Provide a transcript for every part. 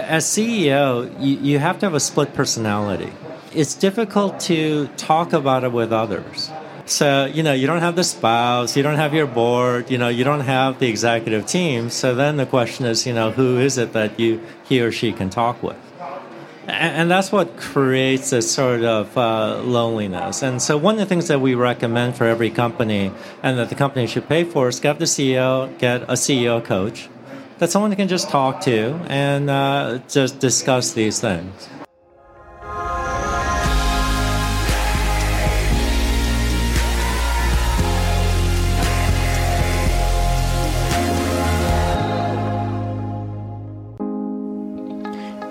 as CEO, you, you have to have a split personality. It's difficult to talk about it with others. So, you know, you don't have the spouse, you don't have your board, you know, you don't have the executive team. So then the question is, you know, who is it that you he or she can talk with? And that's what creates a sort of uh, loneliness. And so, one of the things that we recommend for every company and that the company should pay for is get the CEO, get a CEO coach that someone can just talk to and uh, just discuss these things.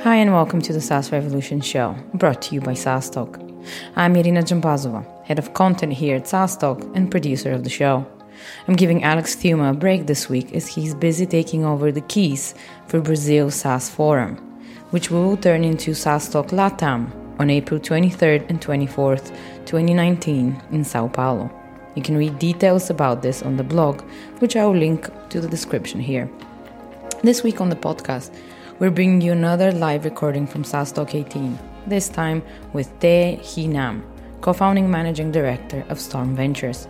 Hi, and welcome to the SaaS Revolution Show, brought to you by SaaStock. I'm Irina Dzhambazova, head of content here at SaaStock and producer of the show. I'm giving Alex Theuma a break this week as he's busy taking over the keys for Brazil SaaS Forum, which we will turn into SaaStock LATAM on April 23rd and 24th, 2019, in Sao Paulo. You can read details about this on the blog, which I will link to the description here. This week on the podcast, we're bringing you another live recording from SaaStock 18, this time with Tae Hea Nahm, co founding managing director of Storm Ventures.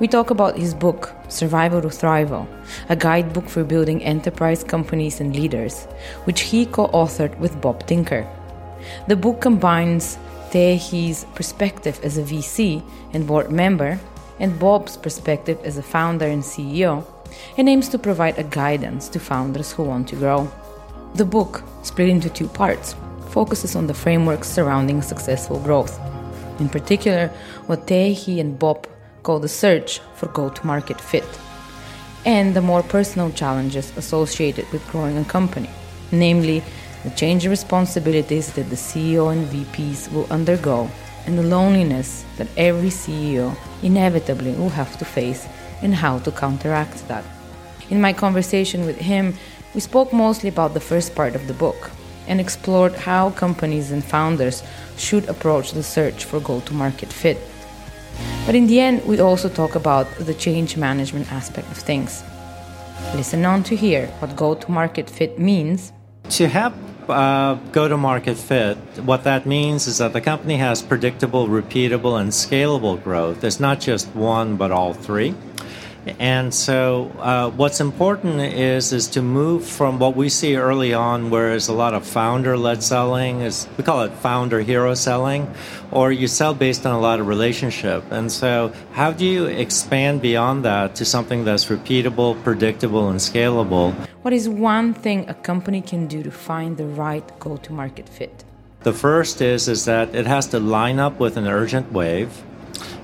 We talk about his book, Survival to Thrival, a guidebook for building enterprise companies and leaders, which he co authored with Bob Tinker. The book combines Tae Hea's perspective as a VC and board member and Bob's perspective as a founder and CEO and aims to provide a guidance to founders who want to grow. The book, split into two parts, focuses on the frameworks surrounding successful growth. In particular, what Tae Hea and Bob call the search for go to market fit, and the more personal challenges associated with growing a company, namely the change in responsibilities that the CEO and VPs will undergo, and the loneliness that every CEO inevitably will have to face, and how to counteract that. In my conversation with him, we spoke mostly about the first part of the book and explored how companies and founders should approach the search for go to market fit. But in the end, we also talk about the change management aspect of things. Listen on to hear what go to market fit means. To have uh, go to market fit, what that means is that the company has predictable, repeatable, and scalable growth. It's not just one, but all three. And so, uh, what's important is is to move from what we see early on, where there's a lot of founder-led selling, is we call it founder hero selling, or you sell based on a lot of relationship. And so, how do you expand beyond that to something that's repeatable, predictable, and scalable? What is one thing a company can do to find the right go-to-market fit? The first is is that it has to line up with an urgent wave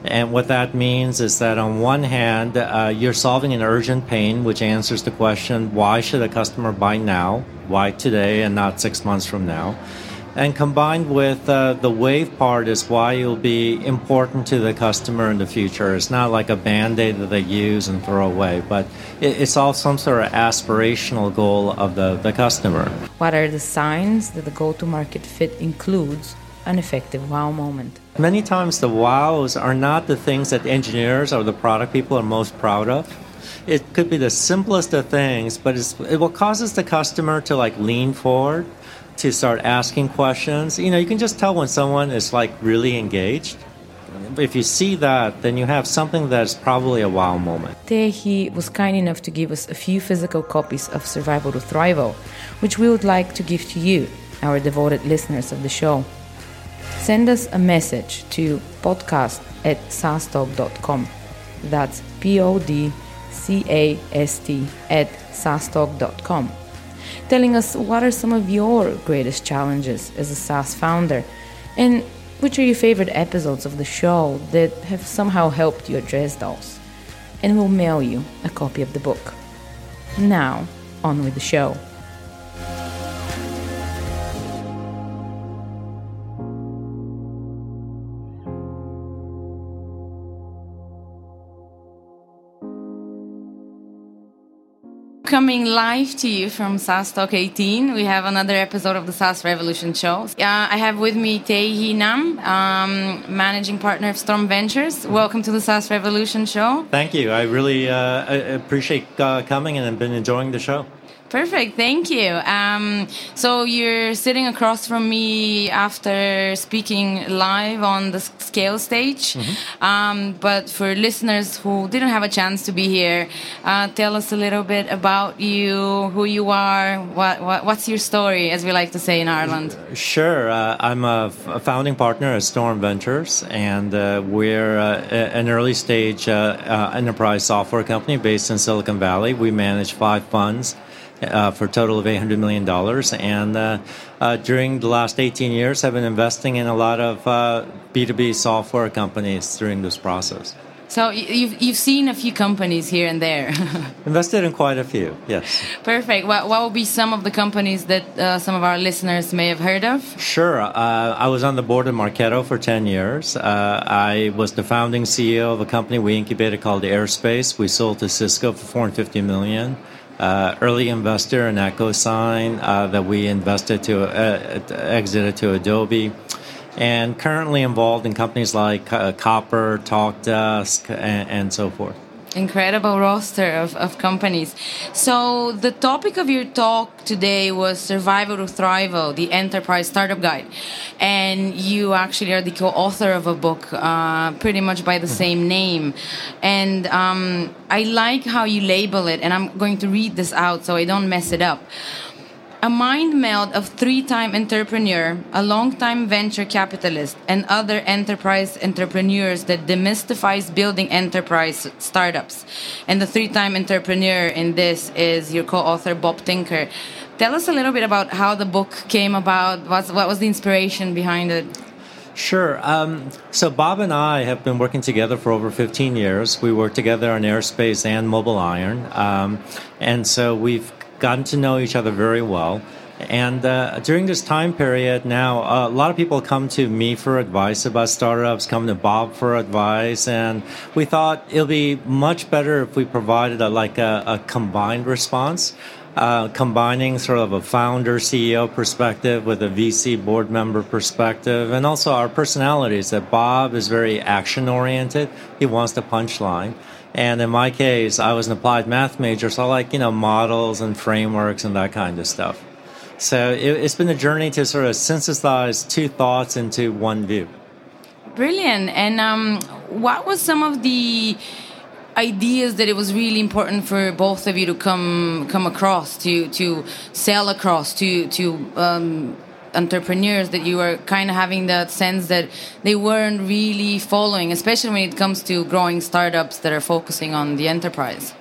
and what that means is that on one hand, uh, you're solving an urgent pain, which answers the question why should a customer buy now? Why today and not six months from now? And combined with uh, the wave part is why you'll be important to the customer in the future. It's not like a band aid that they use and throw away, but it's all some sort of aspirational goal of the, the customer. What are the signs that the go to market fit includes an effective wow moment. Many times the wows are not the things that engineers or the product people are most proud of. It could be the simplest of things, but it what causes the customer to like lean forward, to start asking questions. You know, you can just tell when someone is like really engaged. If you see that, then you have something that's probably a wow moment. Tae Hea was kind enough to give us a few physical copies of Survival to Thrival, which we would like to give to you, our devoted listeners of the show send us a message to podcast at saastock.com. That's P O D C A S T at saastock.com. Telling us what are some of your greatest challenges as a SaaS founder and which are your favorite episodes of the show that have somehow helped you address those. And we'll mail you a copy of the book. Now, on with the show. Coming live to you from SaaStock 18. We have another episode of the SaaS Revolution show. Uh, I have with me Tae Hea Nahm, um, managing partner of Storm Ventures. Welcome to the SaaS Revolution show. Thank you. I really uh, appreciate uh, coming and I've been enjoying the show. Perfect, thank you. Um, so you're sitting across from me after speaking live on the scale stage. Mm -hmm. um, but for listeners who didn't have a chance to be here, uh, tell us a little bit about you, who you are, what, what, what's your story, as we like to say in Ireland. Sure, uh, I'm a, founding partner at Storm Ventures, and uh, we're uh, an early stage uh, uh, enterprise software company based in Silicon Valley. We manage five funds uh, for a total of $800 million. And uh, uh, during the last 18 years, I've been investing in a lot of B2B uh, software companies during this process. So you've, you've seen a few companies here and there. Invested in quite a few, yes. Perfect. What, what would be some of the companies that uh, some of our listeners may have heard of? Sure. Uh, I was on the board of Marketo for 10 years. Uh, I was the founding CEO of a company we incubated called Airspace. We sold to Cisco for 450 million uh, early investor in EchoSign uh, that we invested to uh, exited to Adobe, and currently involved in companies like uh, Copper, TalkDesk, and, and so forth incredible roster of, of companies. So the topic of your talk today was Survival to Thrive, the Enterprise Startup Guide. And you actually are the co-author of a book uh, pretty much by the mm-hmm. same name. And um, I like how you label it, and I'm going to read this out so I don't mess it up a mind meld of three-time entrepreneur, a long-time venture capitalist, and other enterprise entrepreneurs that demystifies building enterprise startups. And the three-time entrepreneur in this is your co-author Bob Tinker. Tell us a little bit about how the book came about. What's, what was the inspiration behind it? Sure. Um, so Bob and I have been working together for over 15 years. We work together on Airspace and MobileIron, um, and so we've gotten to know each other very well. And uh, during this time period now, uh, a lot of people come to me for advice about startups, come to Bob for advice, and we thought it'll be much better if we provided a, like a, a combined response. Uh, combining sort of a founder CEO perspective with a VC board member perspective, and also our personalities. That Bob is very action oriented; he wants the punchline, and in my case, I was an applied math major, so I like, you know, models and frameworks and that kind of stuff. So it, has been a journey to sort of synthesize two thoughts into one view. Brilliant. And um, what was some of the ideas that it was really important for both of you to come come across, to to sell across, to to um, entrepreneurs that you were kind of having that sense that they weren't really following, especially when it comes to growing startups that are focusing on the enterprise?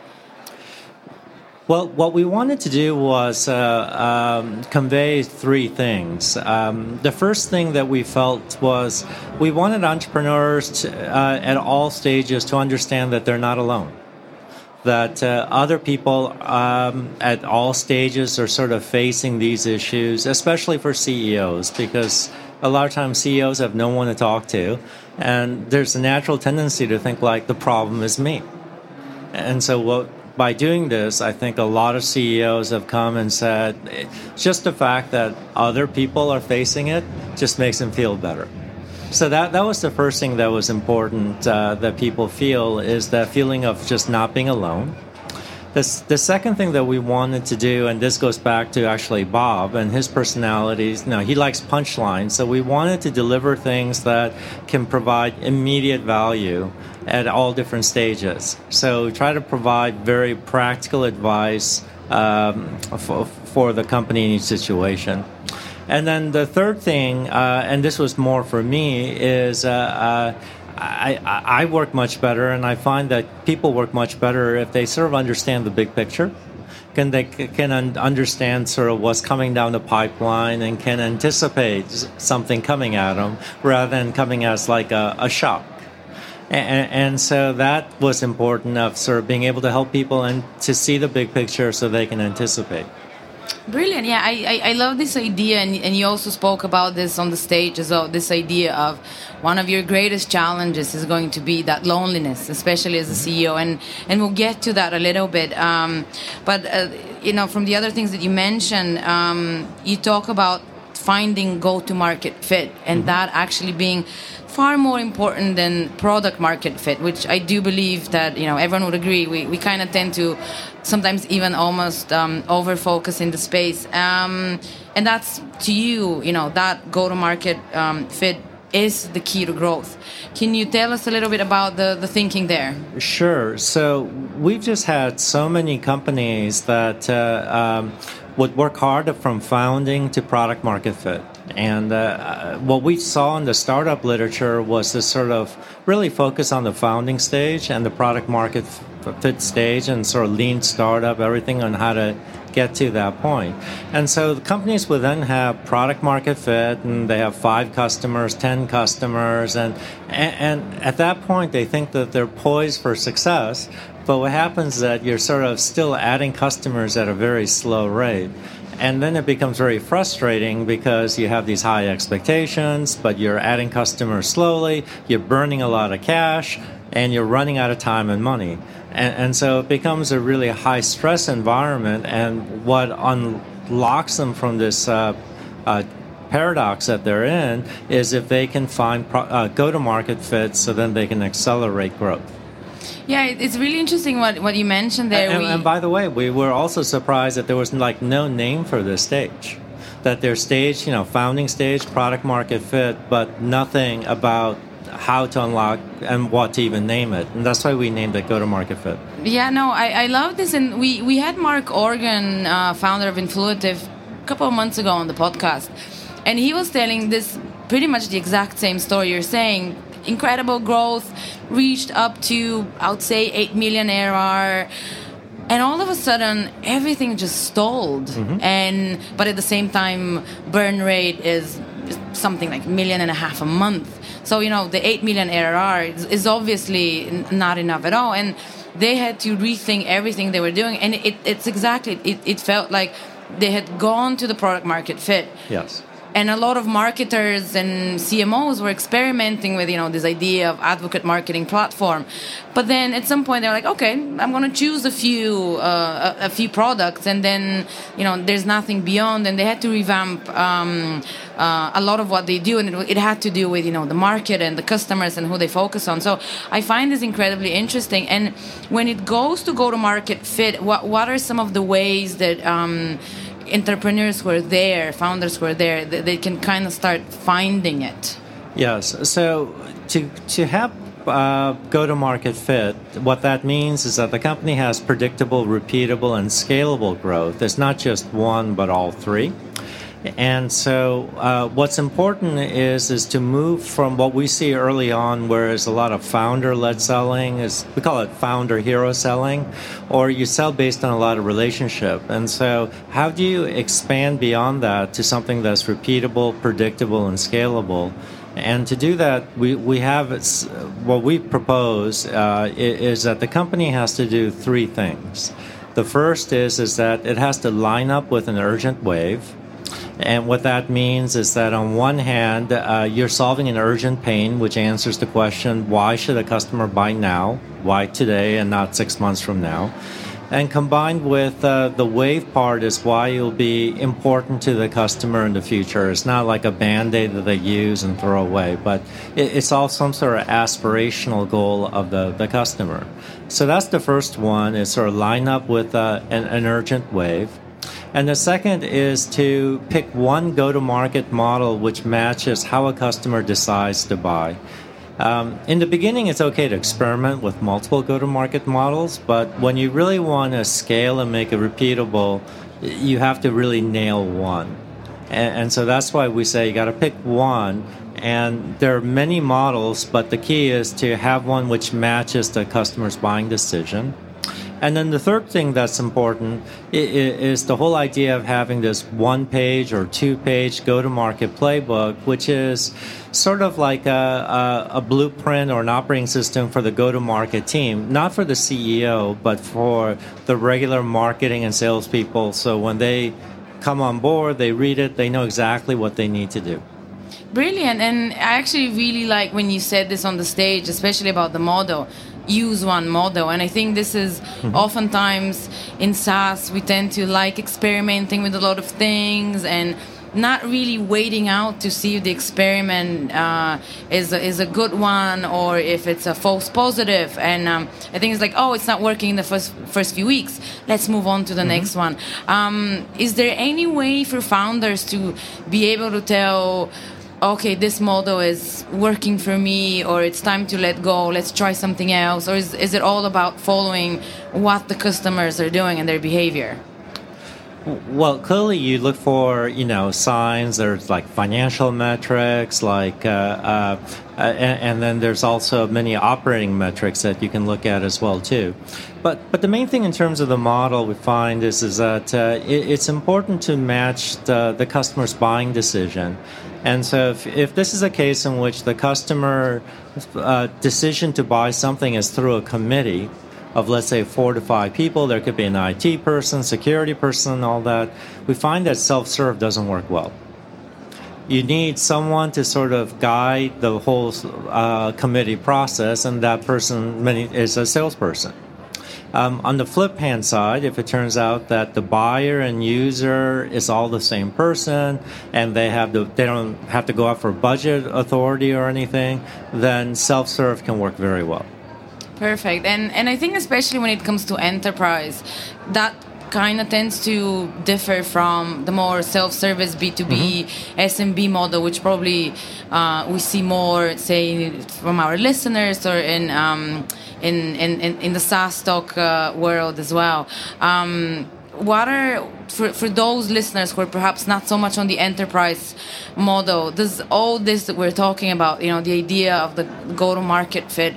Well, what we wanted to do was uh, um, convey three things. Um, the first thing that we felt was we wanted entrepreneurs to, uh, at all stages to understand that they're not alone that uh, other people um, at all stages are sort of facing these issues, especially for CEOs, because a lot of times CEOs have no one to talk to, and there's a natural tendency to think like the problem is me. And so, what by doing this, I think a lot of CEOs have come and said, just the fact that other people are facing it just makes them feel better. So that that was the first thing that was important uh, that people feel is that feeling of just not being alone. The, the second thing that we wanted to do, and this goes back to actually Bob and his personalities. you he likes punchlines. So we wanted to deliver things that can provide immediate value at all different stages. So try to provide very practical advice um, for, for the company in each situation. And then the third thing, uh, and this was more for me, is uh, uh, I, I work much better, and I find that people work much better if they sort of understand the big picture. Can they can understand sort of what's coming down the pipeline and can anticipate something coming at them rather than coming as like a, a shock. And, and, so that was important of sort of being able to help people and to see the big picture so they can anticipate. Brilliant. Yeah, I, I, I, love this idea. And, and you also spoke about this on the stage as well this idea of one of your greatest challenges is going to be that loneliness, especially as a CEO. And, and we'll get to that a little bit. Um, but, uh, you know, from the other things that you mentioned, um, you talk about finding go to market fit and mm-hmm. that actually being far more important than product market fit which i do believe that you know everyone would agree we, we kind of tend to sometimes even almost um, over focus in the space um, and that's to you you know that go to market um, fit is the key to growth. Can you tell us a little bit about the, the thinking there? Sure. So, we've just had so many companies that uh, um, would work hard from founding to product market fit. And uh, uh, what we saw in the startup literature was this sort of really focus on the founding stage and the product market fit stage and sort of lean startup, everything on how to get to that point. And so the companies would then have product market fit and they have five customers, 10 customers. And, and, and at that point, they think that they're poised for success. But what happens is that you're sort of still adding customers at a very slow rate. And then it becomes very frustrating because you have these high expectations, but you're adding customers slowly, you're burning a lot of cash, and you're running out of time and money. And, and so it becomes a really high stress environment. And what unlocks them from this uh, uh, paradox that they're in is if they can find pro- uh, go to market fit so then they can accelerate growth. Yeah, it's really interesting what, what you mentioned there. And, and, by the way, we were also surprised that there was like no name for this stage. That their stage, you know, founding stage, product market fit, but nothing about how to unlock and what to even name it. And that's why we named it Go to Market Fit. Yeah, no, I, I love this. And we, we had Mark Organ, uh, founder of Influitive, a couple of months ago on the podcast. And he was telling this pretty much the exact same story you're saying incredible growth, reached up to, I would say, 8 million ARR. And all of a sudden, everything just stalled. Mm-hmm. And but at the same time, burn rate is something like million and a half a month. So you know, the 8 million ARR is, is obviously not enough at all. And they had to rethink everything they were doing. And it, it's exactly it, it felt like they had gone to the product market fit. Yes and a lot of marketers and CMOs were experimenting with you know this idea of advocate marketing platform, but then at some point they're like, okay, I'm going to choose a few uh, a, a, few products, and then you know there's nothing beyond, and they had to revamp um, uh, a lot of what they do, and it, it, had to do with you know the market and the customers and who they focus on. So I find this incredibly interesting, and when it goes to go to market fit, what what are some of the ways that um, entrepreneurs who are there, founders who are there, they, they can kind of start finding it. Yes. So to to have uh, go to market fit, what that means is that the company has predictable, repeatable, and scalable growth. It's not just one, but all three. And so, uh, what's important is is to move from what we see early on, where there's a lot of founder-led selling, is we call it founder hero selling, or you sell based on a lot of relationship. And so, how do you expand beyond that to something that's repeatable, predictable, and scalable? And to do that, we, we have what we propose uh, is that the company has to do three things. The first is is that it has to line up with an urgent wave and what that means is that on one hand, uh, you're solving an urgent pain, which answers the question why should a customer buy now? Why today and not six months from now? And combined with uh, the wave part is why it'll be important to the customer in the future. It's not like a band aid that they use and throw away, but it, it's all some sort of aspirational goal of the, the customer. So that's the first one is sort of line up with uh, an, an urgent wave. And the second is to pick one go to market model which matches how a customer decides to buy. Um, in the beginning, it's okay to experiment with multiple go to market models, but when you really want to scale and make it repeatable, you have to really nail one. And, and so that's why we say you got to pick one. And there are many models, but the key is to have one which matches the customer's buying decision and then the third thing that's important is the whole idea of having this one page or two page go to market playbook, which is sort of like a, a, a, blueprint or an operating system for the go to market team, not for the CEO, but for the regular marketing and salespeople. So when they come on board, they read it, they know exactly what they need to do. Brilliant. And I actually really like when you said this on the stage, especially about the model use one model. And I think this is mm-hmm. oftentimes in SaaS, we tend to like experimenting with a lot of things and not really waiting out to see if the experiment uh, is a, is a good one or if it's a false positive. And um, I think it's like, oh, it's not working in the first first few weeks. Let's move on to the mm-hmm. next one. Um, is there any way for founders to be able to tell? Okay, this model is working for me, or it's time to let go, let's try something else? Or is, is it all about following what the customers are doing and their behavior? Well, clearly you look for you know signs. There's like financial metrics, like uh, uh, and, and, then there's also many operating metrics that you can look at as well too. But but the main thing in terms of the model we find is is that uh, it, it's important to match the, the customer's buying decision. And so, if, if this is a case in which the customer uh, decision to buy something is through a committee, of let's say four to five people. There could be an IT person, security person, all that. We find that self-serve doesn't work well. You need someone to sort of guide the whole uh, committee process, and that person is a salesperson. Um, on the flip hand side, if it turns out that the buyer and user is all the same person and they have the, they don't have to go out for budget authority or anything, then self serve can work very well. Perfect. And and I think especially when it comes to enterprise, that kind of tends to differ from the more self-service B2B mm-hmm. SMB model, which probably uh, we see more, say, from our listeners or in um, in, in, in the SaaStock uh, world as well. Um, what are for, for those listeners who are perhaps not so much on the enterprise model does all this that we're talking about you know the idea of the go to market fit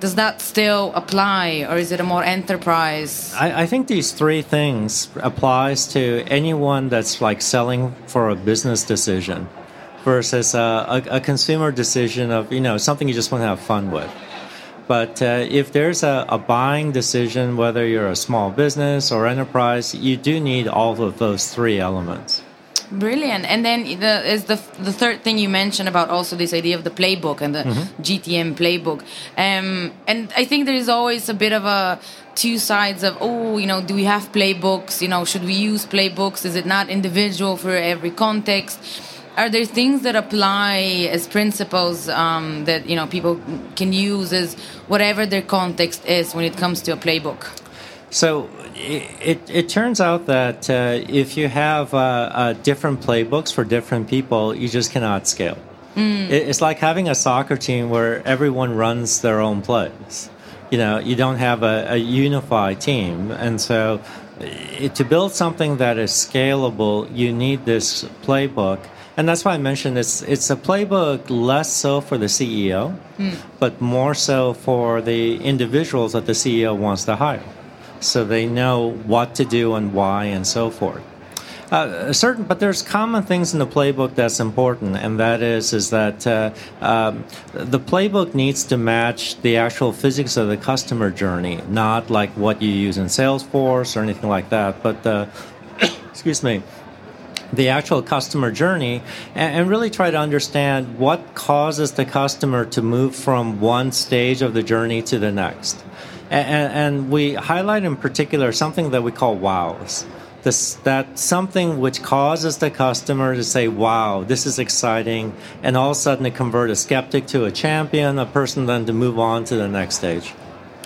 does that still apply or is it a more enterprise I, I, think these three things applies to anyone that's like selling for a business decision versus a, a, a consumer decision of you know something you just want to have fun with but uh, if there's a, a, buying decision whether you're a small business or enterprise you do need all of those three elements Brilliant. And then the, is the the third thing you mentioned about also this idea of the playbook and the mm-hmm. GTM playbook. Um, and I think there is always a bit of a two sides of oh you know do we have playbooks you know should we use playbooks is it not individual for every context are there things that apply as principles um, that you know people can use as whatever their context is when it comes to a playbook so it, it, turns out that uh, if you have uh, uh, different playbooks for different people, you just cannot scale. Mm. It, it's like having a soccer team where everyone runs their own plays. You know, you don't have a, a unified team. And so it, to build something that is scalable, you need this playbook. And that's why I mentioned it's it's a playbook less so for the CEO, mm. but more so for the individuals that the CEO wants to hire so they know what to do and why and so forth. Uh, certain, but there's common things in the playbook that's important, and that is is that uh, um, the playbook needs to match the actual physics of the customer journey, not like what you use in Salesforce or anything like that. But uh, excuse me, the actual customer journey and, and, really try to understand what causes the customer to move from one stage of the journey to the next. And, and, we highlight in particular something that we call wows. This, that something which causes the customer to say, wow, this is exciting, and all of a sudden to convert a skeptic to a champion, a person then to move on to the next stage.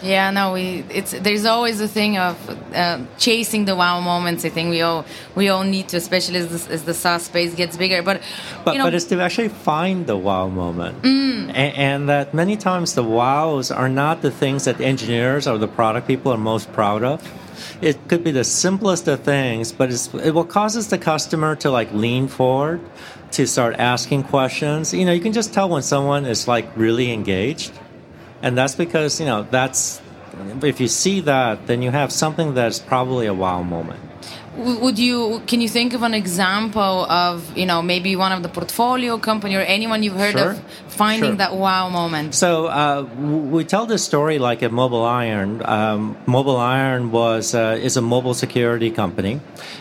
Yeah, no, we it's there's always a thing of uh, chasing the wow moments. I think we all we all need to, especially as, the, as the SaaS space gets bigger. But but, you know, but it's to actually find the wow moment, mm. and, and, that many times the wows are not the things that engineers or the product people are most proud of. It could be the simplest of things, but it's, it what causes the customer to like lean forward, to start asking questions. You know, you can just tell when someone is like really engaged and that's because you know that's if you see that, then you have something that's probably a wow moment would you can you think of an example of you know maybe one of the portfolio company or anyone you've heard sure. of finding sure. that wow moment so uh, we tell this story like at MobileIron um, MobileIron was uh, is a mobile security company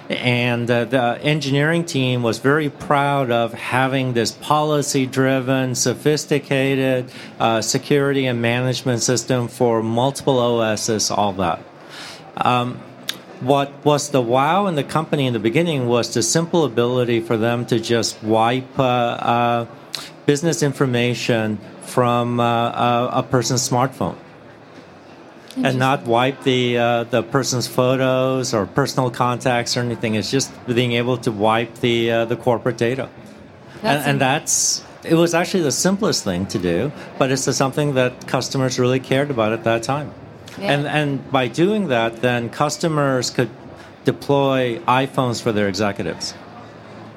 and uh, the engineering team was very proud of having this policy driven sophisticated uh, security and management system for multiple OSs all that um, what was the wow in the company in the beginning was the simple ability for them to just wipe uh, uh, business information from uh, a, a, person's smartphone and not wipe the uh, the person's photos or personal contacts or anything. It's just being able to wipe the uh, the corporate data, that's and, and that's it was actually the simplest thing to do, but it's something that customers really cared about at that time. Yeah. And and by doing that, then customers could deploy iPhones for their executives.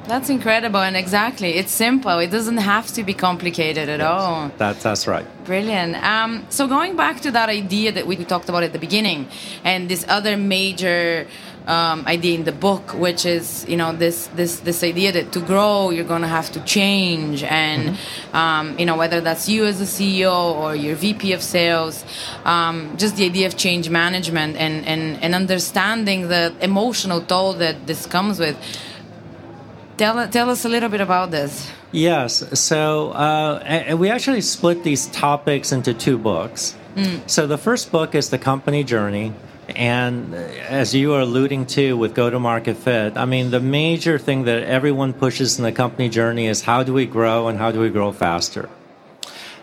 That's incredible, and exactly, it's simple. It doesn't have to be complicated at yes, all. That, that's right. Brilliant. Um, so going back to that idea that we talked about at the beginning, and this other major um, idea in the book, which is you know this this this idea that to grow you're going to have to change, and mm-hmm. um, you know whether that's you as a CEO or your VP of sales, um, just the idea of change management and and and understanding the emotional toll that this comes with. Tell tell us a little bit about this. Yes, so uh, we actually split these topics into two books. Mm. So the first book is the company journey and as you are alluding to with go to market fit, I mean, the major thing that everyone pushes in the company journey is how do we grow and how do we grow faster?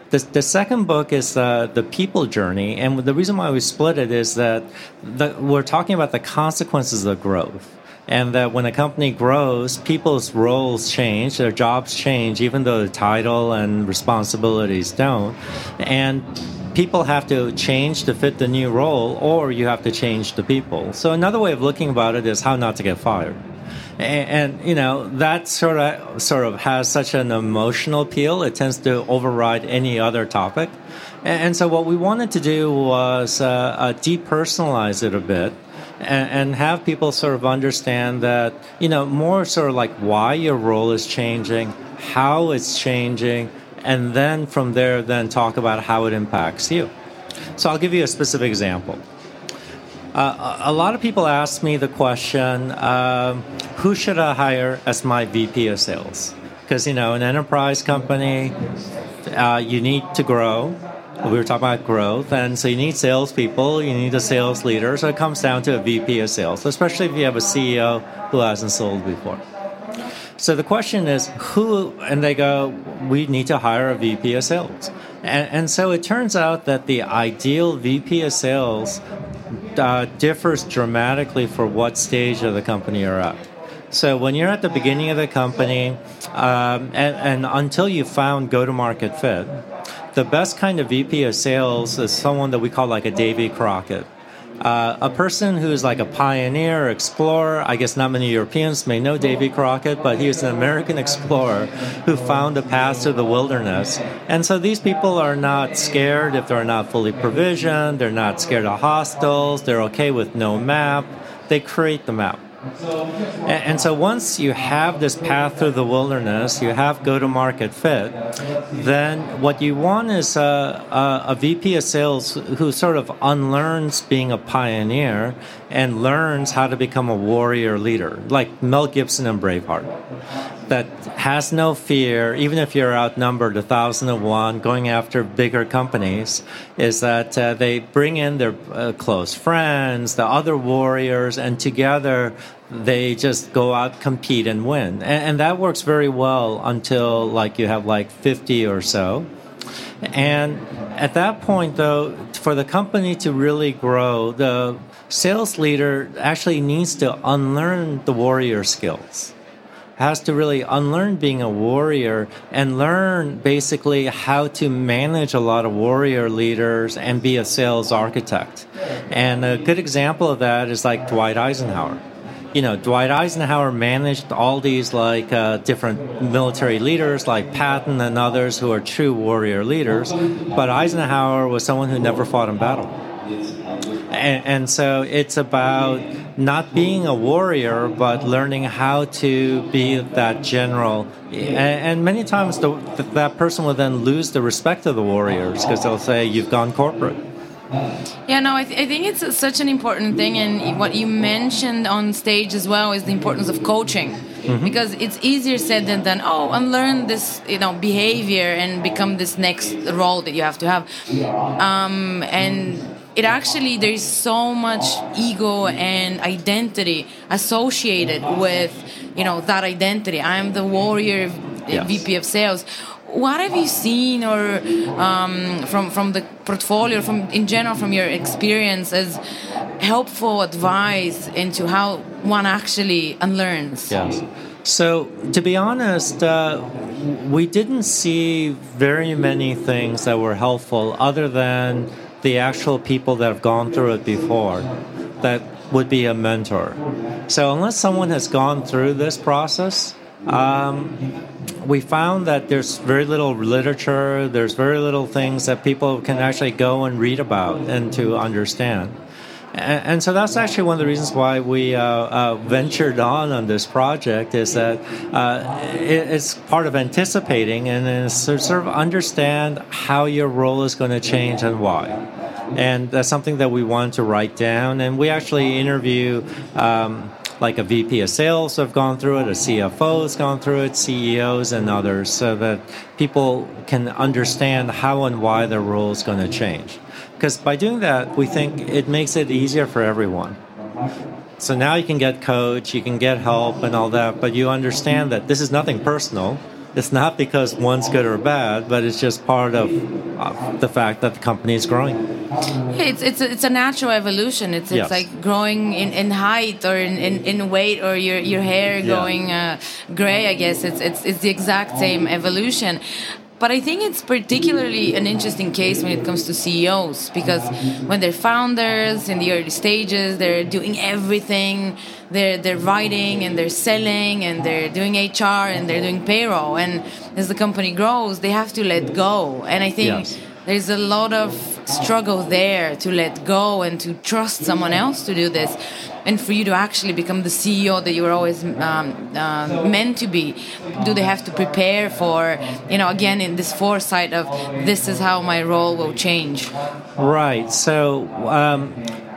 The, the second book is uh, the people journey, and the reason why we split it is that the, we're talking about the consequences of growth and that when a company grows, people's roles change, their jobs change, even though the title and responsibilities don't. And people have to change to fit the new role, or you have to change the people. So another way of looking about it is how not to get fired. And, and, you know that sort of sort of has such an emotional appeal. It tends to override any other topic. And, and so what we wanted to do was uh, uh, depersonalize it a bit. And, and have people sort of understand that you know more sort of like why your role is changing, how it's changing, and then from there, then talk about how it impacts you. So I'll give you a specific example. Uh, a lot of people ask me the question, um, who should I hire as my VP of sales? Because, you know, an enterprise company, uh, you need to grow. We were talking about growth, and so you need salespeople, you need a sales leader. So it comes down to a VP of sales, especially if you have a CEO who hasn't sold before. So the question is who, and they go, we need to hire a VP of sales. And, and so it turns out that the ideal VP of sales uh, differs dramatically for what stage of the company you're at. So when you're at the beginning of the company, um, and, and until you found go to market fit, the best kind of VP of sales is someone that we call like a Davy Crockett uh, a person who's like a pioneer, explorer. I guess not many Europeans may know Davy Crockett, but he was an American explorer who found a path to the wilderness. And so these people are not scared if they're not fully provisioned, they're not scared of hostiles, they're okay with no map. They create the map. And, so once you have this path through the wilderness, you have go to market fit, then what you want is a, a, a, VP of sales who sort of unlearns being a pioneer and learns how to become a warrior leader, like Mel Gibson and Braveheart that has no fear, even if you're outnumbered a thousand to one, going after bigger companies, is that uh, they bring in their uh, close friends, the other warriors, and together they just go out, compete, and win. And, and that works very well until like you have like 50 or so. And at that point, though, for the company to really grow, the sales leader actually needs to unlearn the warrior skills has to really unlearn being a warrior and learn basically how to manage a lot of warrior leaders and be a sales architect. And a good example of that is like Dwight Eisenhower. You know, Dwight Eisenhower managed all these like uh, different military leaders like Patton and others who are true warrior leaders, but Eisenhower was someone who never fought in battle. And, and, so it's about not being a warrior, but learning how to be that general. And, and many times the, that person will then lose the respect of the warriors because they'll say, You've gone corporate. Yeah, no, I, th- I, think it's such an important thing, and what you mentioned on stage as well is the importance of coaching, mm-hmm. because it's easier said than done. Oh, unlearn this, you know, behavior and become this next role that you have to have, um, and it actually there's so much ego and identity associated with you know that identity. I'm the warrior yes. VP of sales what have you seen or um, from from the portfolio from in general from your experience as helpful advice into how one actually unlearns? Yes so to be honest uh, we didn't see very many things that were helpful other than the actual people that have gone through it before that would be a mentor. So unless someone has gone through this process um, we found that there's very little literature, there's very little things that people can actually go and read about and to understand. And, so that's actually one of the reasons why we uh, uh, ventured on on this project is that uh, it, it's part of anticipating and sort of understand how your role is going to change and why and that's something that we want to write down. And we actually interview um, like a VP of sales have gone through it, a CFO has gone through it, CEOs and others, so that people can understand how and why the role is going to change. Because by doing that, we think it makes it easier for everyone. So now you can get coach, you can get help and all that, but you understand that this is nothing personal it's not because one's good or bad, but it's just part of uh, the fact that the company is growing. It's it's a, it's a natural evolution. It's it's yes. like growing in, in height or in, in, in weight or your your hair yeah. going uh, gray. I guess it's it's it's the exact same evolution. But I think it's particularly an interesting case when it comes to CEOs because when they're founders in the early stages, they're doing everything. They're they're writing and they're selling and they're doing HR and they're doing payroll. And as the company grows, they have to let go. And I think yes. There's a lot of struggle there to let go and to trust someone else to do this and for you to actually become the CEO that you were always um, uh, meant to be, do they have to prepare for, you know, again, in this foresight of this is how my role will change? Right. So, um,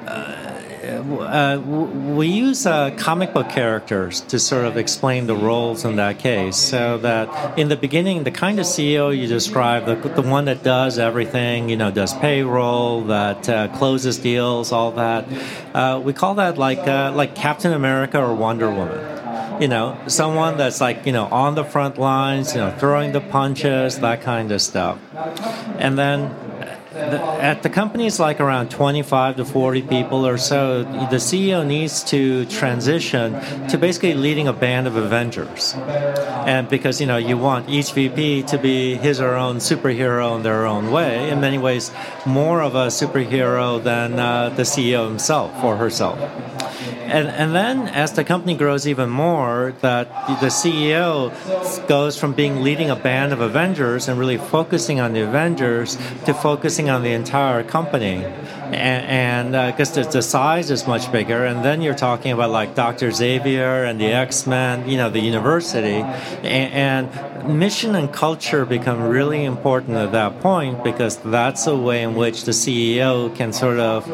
uh, we use uh, comic book characters to sort of explain the roles in that case. So that in the beginning, the kind of CEO you describe, the, the one that does everything, you know, does payroll, that uh, closes deals, all that, uh, we call that like uh, like Captain America or Wonder Woman you know, someone that's like, you know, on the front lines, you know, throwing the punches, that kind of stuff. And then the, at the companies like around 25 to 40 people or so, the CEO needs to transition to basically leading a band of Avengers. And because, you know, you want each VP to be his or her own superhero in their own way, in many ways, more of a superhero than uh, the CEO himself or herself. And, and then as the company grows even more, that the CEO goes from being leading a band of Avengers and really focusing on the Avengers to focusing on the entire company. And because uh, the, size is much bigger, and then you're talking about like Dr. Xavier and the X Men, you know, the university, and, and mission and culture become really important at that point because that's a way in which the CEO can sort of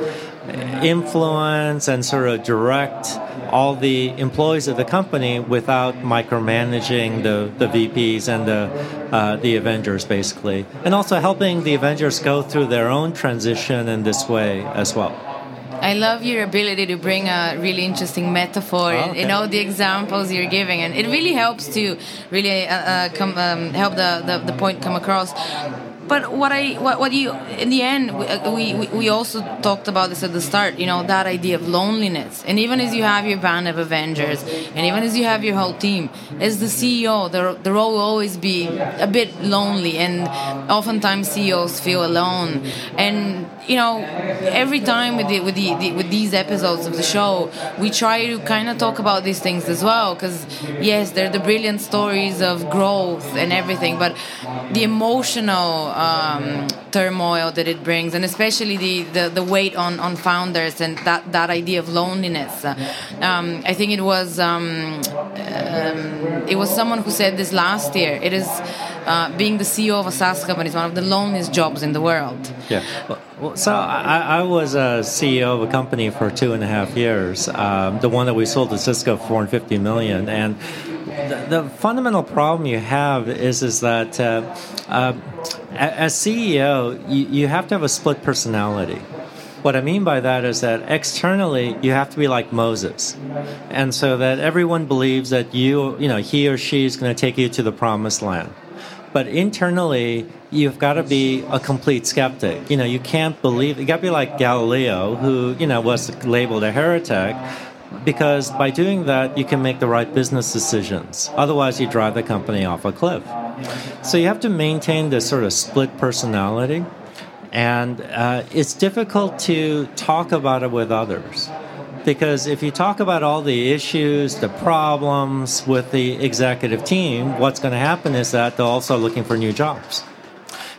influence and sort of direct all the employees of the company without micromanaging the, the VPs and the, uh, the Avengers, basically. And also helping the Avengers go through their own transition in this way as well. I love your ability to bring a really interesting metaphor oh, okay. in all the examples you're giving, and it really helps to really uh, uh, come, um, help the, the, the point come across but what I what, what you in the end we, uh, we, we also talked about this at the start you know that idea of loneliness. And even as you have your band of Avengers and even as you have your whole team as the CEO the, the role will always be a bit lonely and oftentimes CEOs feel alone. And you know every time with the, with the, the with these episodes of the show we try to kind of talk about these things as well because yes they're the brilliant stories of growth and everything but the emotional um, turmoil that it brings, and especially the, the, the, weight on, on founders and that, that idea of loneliness. Um, I think it was um, um, it was someone who said this last year. It is uh, being the CEO of a SaaS company is one of the loneliest jobs in the world. Yeah. Well, so I, I, was a CEO of a company for two and a half years, um, the one that we sold to Cisco for 450 million, and the, the, fundamental problem you have is is that uh, uh, as CEO, you, you have to have a split personality. What I mean by that is that externally you have to be like Moses. And so that everyone believes that you, you know, he or she is going to take you to the promised land. But internally, you've got to be a complete skeptic. You know, you can't believe, you got to be like Galileo, who, you know, was labeled a heretic because by doing that, you can make the right business decisions. Otherwise, you drive the company off a cliff. So you have to maintain this sort of split personality. And uh, it's difficult to talk about it with others. Because if you talk about all the issues, the problems with the executive team, what's going to happen is that they're also looking for new jobs.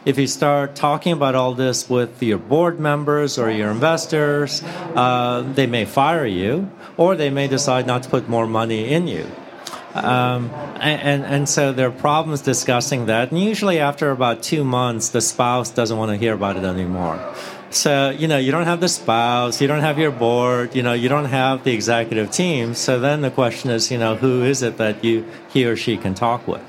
If you start talking about all this with your board members or your investors, uh, they may fire you or they may decide not to put more money in you. Um, and, and so there are problems discussing that. And usually, after about two months, the spouse doesn't want to hear about it anymore. So, you know, you don't have the spouse, you don't have your board, you know, you don't have the executive team. So then the question is, you know, who is it that you he or she can talk with?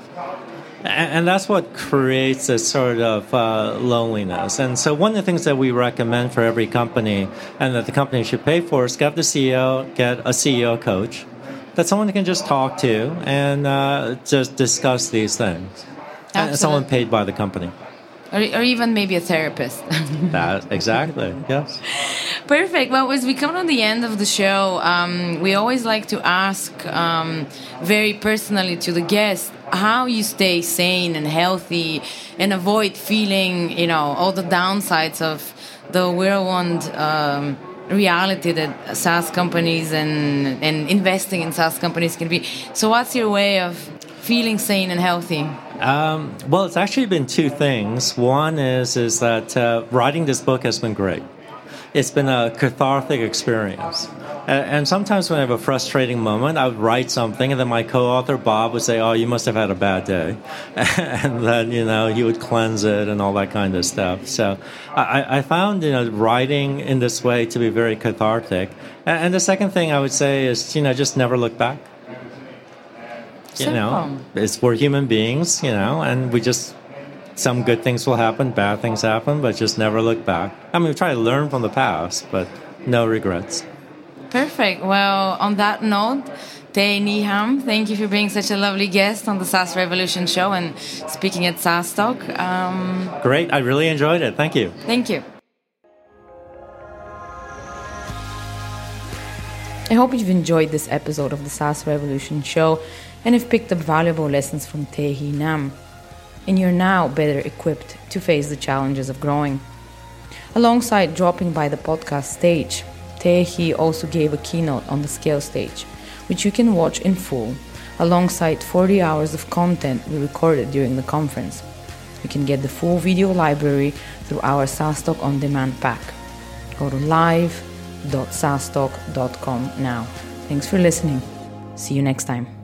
And, that's what creates this sort of uh, loneliness. And so, one of the things that we recommend for every company and that the company should pay for is get the CEO, get a CEO coach that someone can just talk to and uh, just discuss these things. And someone paid by the company. Or, or even maybe a therapist. that exactly, yes. Perfect. Well, as we come to the end of the show, um, we always like to ask um, very personally to the guest how you stay sane and healthy and avoid feeling, you know, all the downsides of the whirlwind um, reality that SaaS companies and, and investing in SaaS companies can be. So, what's your way of feeling sane and healthy? Um, well, it's actually been two things. One is is that uh, writing this book has been great. It's been a cathartic experience. And sometimes when I have a frustrating moment, I would write something, and then my co-author Bob would say, "Oh, you must have had a bad day," and then you know he would cleanse it and all that kind of stuff. So I, I found you know writing in this way to be very cathartic. And the second thing I would say is you know just never look back. You know, it's we're human beings, you know, and we just some good things will happen, bad things happen, but just never look back. I mean, we try to learn from the past, but no regrets. Perfect. Well, on that note, Tae Hea Nahm, thank you for being such a lovely guest on the SaaS Revolution show and speaking at SaaStock. Um, Great. I really enjoyed it. Thank you. Thank you. I hope you've enjoyed this episode of the SaaS Revolution show and have picked up valuable lessons from Tae Hea Nahm. And you're now better equipped to face the challenges of growing. Alongside dropping by the podcast stage, Tae Hea also gave a keynote on the scale stage, which you can watch in full, alongside 40 hours of content we recorded during the conference. You can get the full video library through our SaaStock On Demand pack. Go to live.saastock.com now. Thanks for listening. See you next time.